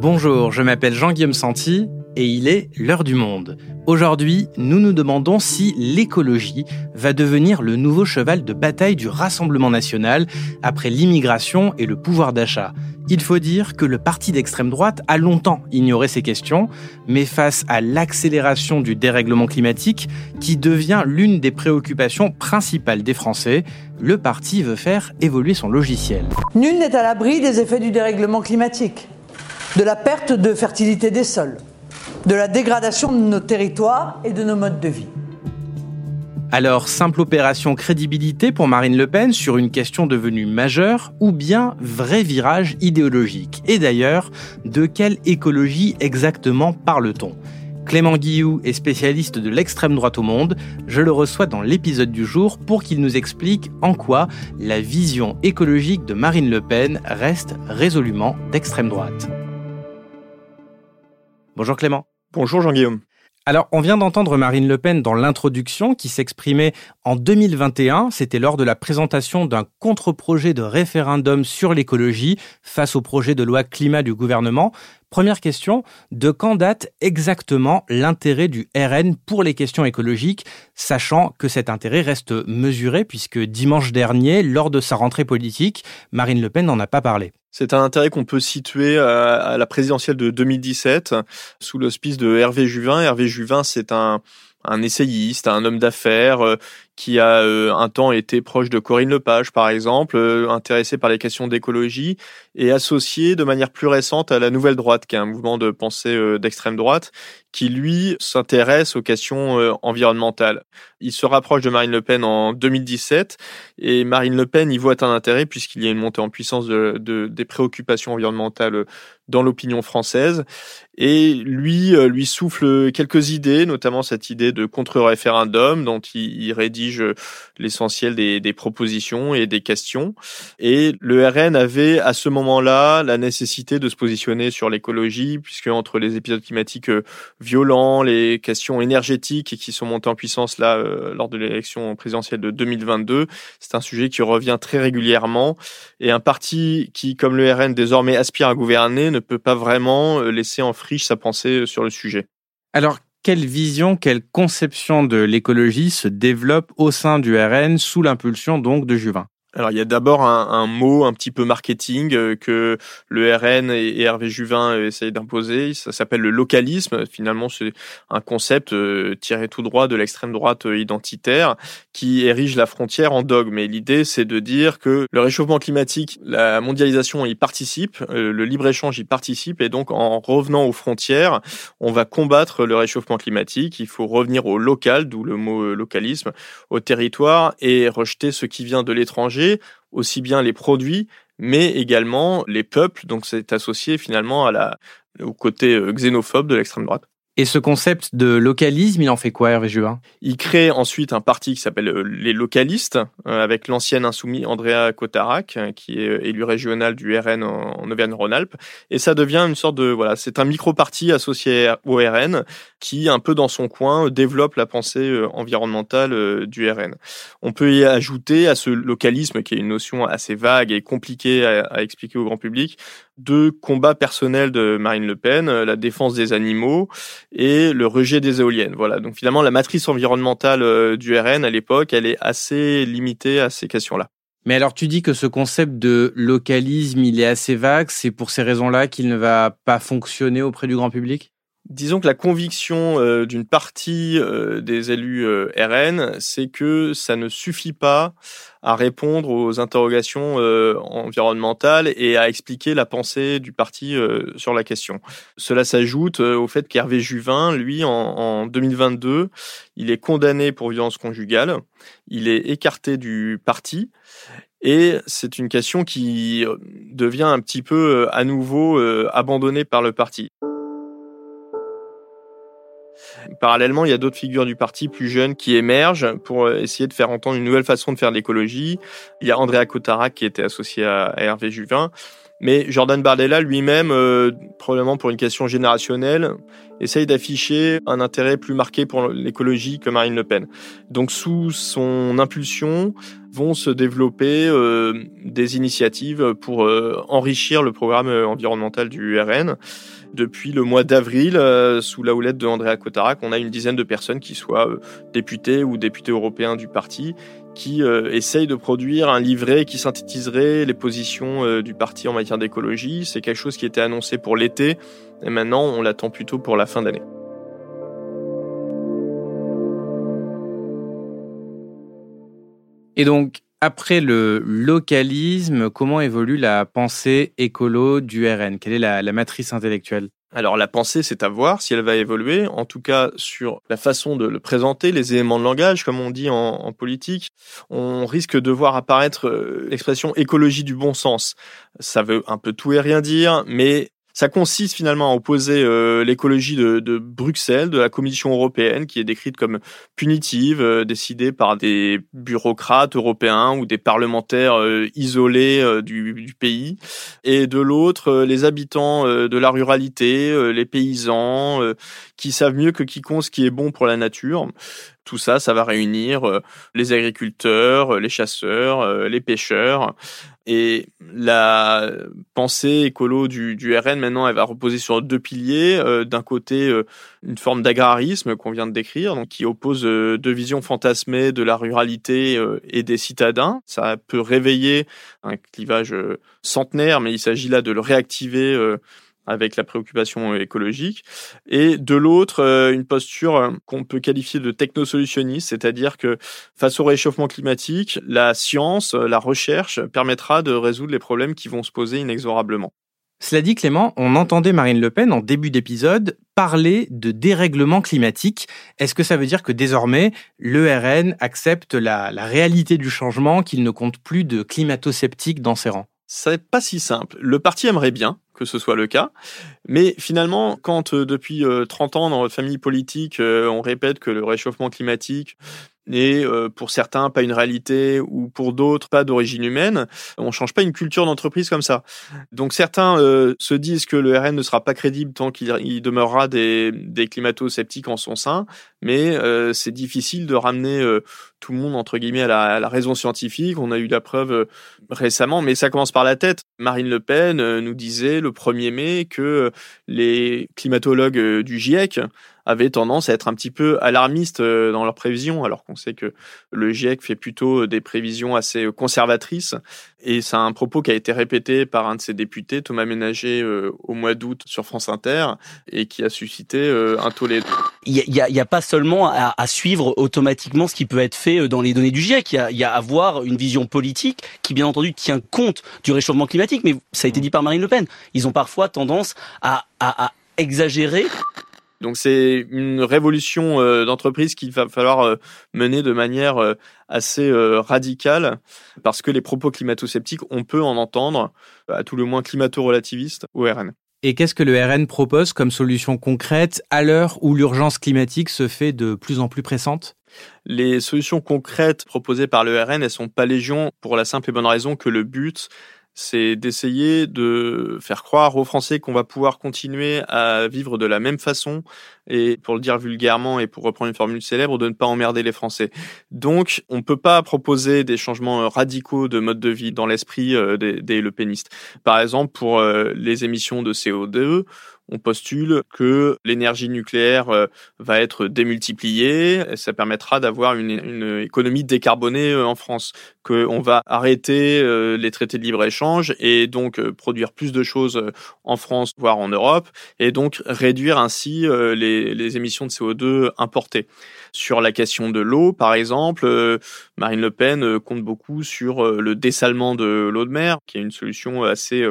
Bonjour, je m'appelle Jean-Guillaume Santi et il est l'heure du monde. Aujourd'hui, nous nous demandons si l'écologie va devenir le nouveau cheval de bataille du Rassemblement national après l'immigration et le pouvoir d'achat. Il faut dire que le parti d'extrême droite a longtemps ignoré ces questions, mais face à l'accélération du dérèglement climatique, qui devient l'une des préoccupations principales des Français, le parti veut faire évoluer son logiciel. Nul n'est à l'abri des effets du dérèglement climatique de la perte de fertilité des sols, de la dégradation de nos territoires et de nos modes de vie. Alors, simple opération crédibilité pour Marine Le Pen sur une question devenue majeure ou bien vrai virage idéologique? Et d'ailleurs, de quelle écologie exactement parle-t-on? Clément Guillou est spécialiste de l'extrême droite au monde. Je le reçois dans l'épisode du jour pour qu'il nous explique en quoi la vision écologique de Marine Le Pen reste résolument d'extrême droite. Bonjour Clément. Bonjour Jean-Guillaume. Alors, on vient d'entendre Marine Le Pen dans l'introduction qui s'exprimait en 2021. C'était lors de la présentation d'un contre-projet de référendum sur l'écologie face au projet de loi climat du gouvernement. Première question, de quand date exactement l'intérêt du RN pour les questions écologiques, sachant que cet intérêt reste mesuré puisque dimanche dernier, lors de sa rentrée politique, Marine Le Pen n'en a pas parlé. C'est un intérêt qu'on peut situer à la présidentielle de 2017 sous l'hospice de Hervé Juvin. Hervé Juvin, c'est un, un essayiste, un homme d'affaires euh, qui a euh, un temps été proche de Corinne Lepage, par exemple, euh, intéressé par les questions d'écologie et associé de manière plus récente à la Nouvelle Droite, qui est un mouvement de pensée euh, d'extrême droite, qui lui s'intéresse aux questions environnementales. Il se rapproche de Marine Le Pen en 2017 et Marine Le Pen y voit un intérêt puisqu'il y a une montée en puissance de, de des préoccupations environnementales dans l'opinion française et lui lui souffle quelques idées, notamment cette idée de contre-référendum dont il, il rédige l'essentiel des, propositions et des questions. Et le RN avait à ce moment-là la nécessité de se positionner sur l'écologie, puisque entre les épisodes climatiques euh, violents, les questions énergétiques qui sont montées en puissance là euh, lors de l'élection présidentielle de 2022, c'est un sujet qui revient très régulièrement. Et un parti qui, comme le RN, désormais aspire à gouverner, ne peut pas vraiment euh, laisser en friche sa pensée sur le sujet. Alors, quelle vision, quelle conception de l'écologie se développe au sein du RN sous l'impulsion donc de Juvin? Alors il y a d'abord un, mot un petit peu marketing euh, que le RN et, Hervé Juvin euh, essayent d'imposer. Ça s'appelle le localisme. Finalement, c'est un concept euh, tiré tout droit de l'extrême droite identitaire qui érige la frontière en dogme. Et l'idée, c'est de dire que le réchauffement climatique, la mondialisation y participe, le libre-échange y participe, et donc en revenant aux frontières, on va combattre le réchauffement climatique. Il faut revenir au local, d'où le mot localisme, au territoire, et rejeter ce qui vient de l'étranger aussi bien les produits, mais également les peuples. Donc c'est associé finalement au côté euh, xénophobe de l'extrême droite. Et ce concept de localisme, il en fait quoi, Hervé Il crée ensuite un parti qui s'appelle euh, les localistes, euh, avec l'ancienne insoumis Andrea Cotarac, euh, qui est élu régional du RN en Auvergne-Rhône-Alpes. Et ça devient une sorte de... Voilà, c'est un micro-parti associé au RN qui, un peu dans son coin, développe la pensée environnementale du RN. On peut y ajouter à ce localisme, qui est une notion assez vague et compliquée à, expliquer au grand public, deux combats personnels de Marine Le Pen, la défense des animaux et le rejet des éoliennes. Voilà. Donc finalement, la matrice environnementale euh, du RN à l'époque, elle est assez limitée à ces questions-là. Mais alors tu dis que ce concept de localisme, il est assez vague, c'est pour ces raisons-là qu'il ne va pas fonctionner auprès du grand public? Disons que la conviction euh, d'une partie euh, des élus euh, RN, c'est que ça ne suffit pas à répondre aux interrogations environnementales et à expliquer la pensée du parti sur la question. Cela s'ajoute au fait qu'Hervé Juvin, lui, en, en 2022, il est condamné pour violence conjugale, il est écarté du parti et c'est une question qui devient un petit peu à nouveau abandonnée par le parti. Parallèlement, il y a d'autres figures du parti plus jeunes qui émergent pour euh, essayer de faire entendre une nouvelle façon de faire de l'écologie. Il y a Andrea Cotarac qui était associé à Hervé Juvin Mais Jordan Bardella lui-même, euh, probablement pour une question générationnelle, essaye d'afficher un intérêt plus marqué pour l'écologie que Marine Le Pen. Donc sous son impulsion vont se développer euh, des initiatives pour enrichir le programme environnemental du RN. Depuis le mois d'avril, sous la houlette de Andrea Cotarac, on a une dizaine de personnes qui soient députés ou députés européens du parti qui euh, essaye de produire un livret qui synthétiserait les positions euh, du parti en matière d'écologie. C'est quelque chose qui était annoncé pour l'été et maintenant on l'attend plutôt pour la fin d'année. Et donc, après le localisme, comment évolue la pensée écolo du RN Quelle est la matrice intellectuelle? Alors la pensée, c'est à voir si elle va évoluer, en tout cas sur la façon de le présenter, les éléments de langage, comme on dit en, politique. On risque de voir apparaître euh, l'expression écologie du bon sens. Ça veut un peu tout et rien dire, mais ça consiste finalement à opposer euh, l'écologie de, Bruxelles, de la Commission européenne, qui est décrite comme punitive, euh, décidée par des bureaucrates européens ou des parlementaires euh, isolés du, du, pays, et de l'autre les habitants de la ruralité, les paysans, qui savent mieux que quiconque ce qui est bon pour la nature. Tout ça, ça va réunir les agriculteurs, les chasseurs, les pêcheurs, et la pensée écolo du, RN, maintenant, elle va reposer sur deux piliers. Euh, d'un côté, euh, une forme d'agrarisme qu'on vient de décrire, donc qui oppose euh, deux visions fantasmées de la ruralité et des citadins. Ça peut réveiller un clivage centenaire, mais il s'agit là de le réactiver avec la préoccupation écologique, et de l'autre, euh, une posture euh, qu'on peut qualifier de technosolutionniste, c'est-à-dire que face au réchauffement climatique, la science, la recherche permettra de résoudre les problèmes qui vont se poser inexorablement. Cela dit, Clément, on entendait Marine Le Pen en début d'épisode parler de dérèglement climatique. Est-ce que ça veut dire que désormais, l'ERN accepte la, la réalité du changement, qu'il ne compte plus de climato-sceptiques dans ses rangs? C'est pas si simple. Le parti aimerait bien, que ce soit le cas. Mais finalement, quand euh, depuis 30 euh, ans dans votre famille politique, euh, on répète que le réchauffement climatique n'est pour certains pas une réalité ou pour d'autres pas d'origine humaine, on change pas une culture d'entreprise comme ça. Donc certains se disent que le RN ne sera pas crédible tant qu'il demeurera des, des climato-sceptiques en son sein, mais c'est difficile de ramener tout le monde entre guillemets à la, raison scientifique. On a eu la preuve récemment, mais ça commence par la tête. Marine Le Pen nous disait le 1er mai que les climatologues euh, du GIEC avaient tendance à être un petit peu alarmistes euh, dans leurs prévisions, alors qu'on sait que le GIEC fait plutôt des prévisions assez conservatrices. Et c'est un propos qui a été répété par un de ses députés, Thomas Ménager, euh, au mois d'août sur France Inter, et qui a suscité un tollé. Il n'y a, a, pas seulement à, à, suivre automatiquement ce qui peut être fait dans les données du GIEC, il y a, il y a à avoir une vision politique qui, bien entendu, tient compte du réchauffement climatique, mais ça a été dit par Marine Le Pen. Ils ont parfois tendance à, à, à exagérer. Donc c'est une révolution euh, d'entreprise qu'il va falloir euh, mener de manière euh, assez radicale parce que les propos climato-sceptiques, on peut en entendre, à tout le moins climato-relativistes, au RN. Et qu'est-ce que le RN propose comme solution concrète à l'heure où l'urgence climatique se fait de plus en plus pressante? Les solutions concrètes proposées par le RN, elles sont pas légion pour la simple et bonne raison que le but, c'est d'essayer de faire croire aux Français qu'on va pouvoir continuer à vivre de la même façon et pour le dire vulgairement et pour reprendre une formule célèbre, de ne pas emmerder les Français. Donc, on ne peut pas proposer des changements radicaux de mode de vie dans l'esprit euh, des, des Le. Par exemple, pour euh, les émissions de CO2, on postule que l'énergie nucléaire euh, va être démultipliée. Et ça permettra d'avoir une, économie décarbonée euh, en France. Qu'on va arrêter euh, les traités de libre-échange et donc produire plus de choses en France, voire en Europe, et donc réduire ainsi les émissions de CO2 importées. Sur la question de l'eau, par exemple, Marine Le Pen compte beaucoup sur le dessalement de l'eau de mer, qui est une solution assez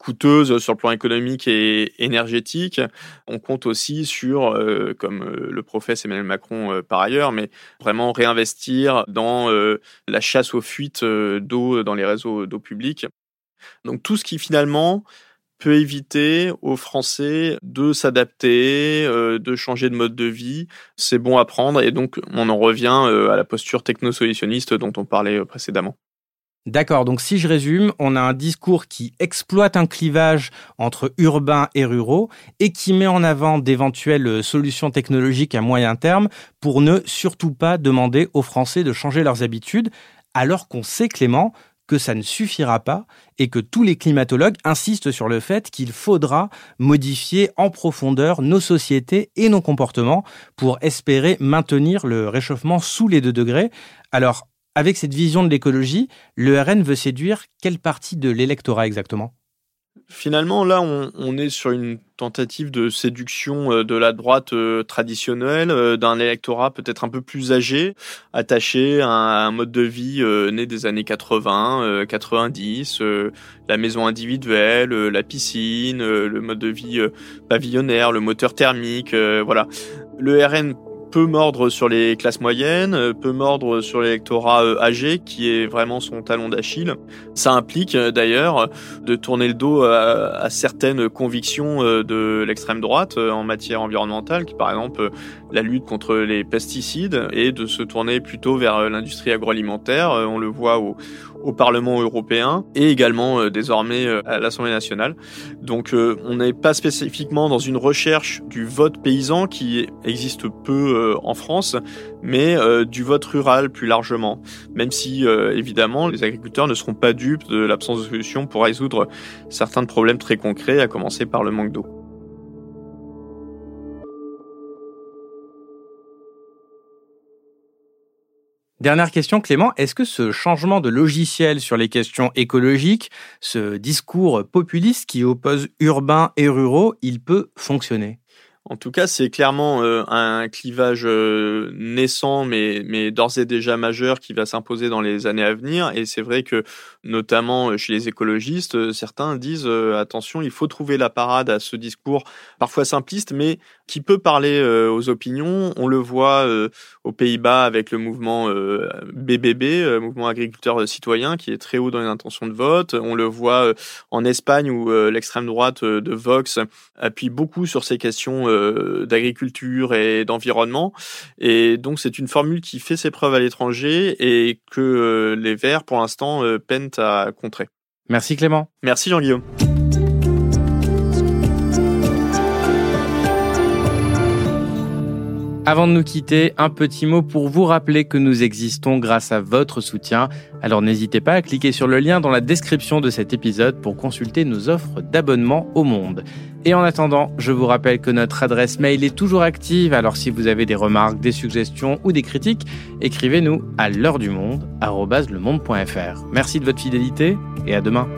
coûteuse sur le plan économique et énergétique. On compte aussi sur, euh, comme euh, le professe Emmanuel Macron euh, par ailleurs, mais vraiment réinvestir dans la chasse aux fuites d'eau dans les réseaux d'eau publique. Donc tout ce qui finalement peut éviter aux Français de s'adapter, de changer de mode de vie, c'est bon à prendre et donc on en revient à la posture technosolutionniste dont on parlait précédemment. D'accord, donc si je résume, on a un discours qui exploite un clivage entre urbains et ruraux et qui met en avant d'éventuelles solutions technologiques à moyen terme pour ne surtout pas demander aux Français de changer leurs habitudes, alors qu'on sait, Clément, que ça ne suffira pas et que tous les climatologues insistent sur le fait qu'il faudra modifier en profondeur nos sociétés et nos comportements pour espérer maintenir le réchauffement sous les 2 degrés. Alors, avec cette vision de l'écologie, le RN veut séduire quelle partie de l'électorat exactement? Finalement, là, on, est sur une tentative de séduction euh, de la droite euh, traditionnelle, euh, d'un électorat peut-être un peu plus âgé, attaché à un mode de vie né des années 80, 90, la maison individuelle, la piscine, le mode de vie pavillonnaire, le moteur thermique, voilà. Le RN peut mordre sur les classes moyennes, euh, peut mordre sur l'électorat euh, âgé, qui est vraiment son talon d'Achille. Ça implique euh, d'ailleurs de tourner le dos à, certaines convictions de l'extrême droite en matière environnementale, qui par exemple la lutte contre les pesticides, et de se tourner plutôt vers l'industrie agroalimentaire. On le voit au, au Parlement européen et également euh, désormais euh, à l'Assemblée nationale. Donc euh, on n'est pas spécifiquement dans une recherche du vote paysan qui existe peu en France, mais du vote rural plus largement. Même si évidemment les agriculteurs ne seront pas dupes de l'absence de solution pour résoudre certains problèmes très concrets, à commencer par le manque d'eau. Dernière question, Clément, est-ce que ce changement de logiciel sur les questions écologiques, ce discours populiste qui oppose urbains et ruraux, il peut fonctionner? En tout cas, c'est clairement euh, un clivage euh, naissant, mais, mais d'ores et déjà majeur, qui va s'imposer dans les années à venir. Et c'est vrai que, notamment euh, chez les écologistes, certains disent attention, il faut trouver la parade à ce discours parfois simpliste, mais qui peut parler aux opinions. On le voit aux Pays-Bas avec le mouvement BBB, mouvement agriculteur citoyen, qui est très haut dans les intentions de vote. On le voit en Espagne où l'extrême droite de Vox appuie beaucoup sur ces questions d'agriculture et d'environnement. Et donc c'est une formule qui fait ses preuves à l'étranger et que euh, les Verts, pour l'instant, euh, peinent à contrer. Merci Clément. Merci Jean-Guillaume. Avant de nous quitter, un petit mot pour vous rappeler que nous existons grâce à votre soutien. Alors n'hésitez pas à cliquer sur le lien dans la description de cet épisode pour consulter nos offres d'abonnement au monde. Et en attendant, je vous rappelle que notre adresse mail est toujours active, alors si vous avez des remarques, des suggestions ou des critiques, écrivez-nous à l'heure du monde, Merci de votre fidélité et à demain.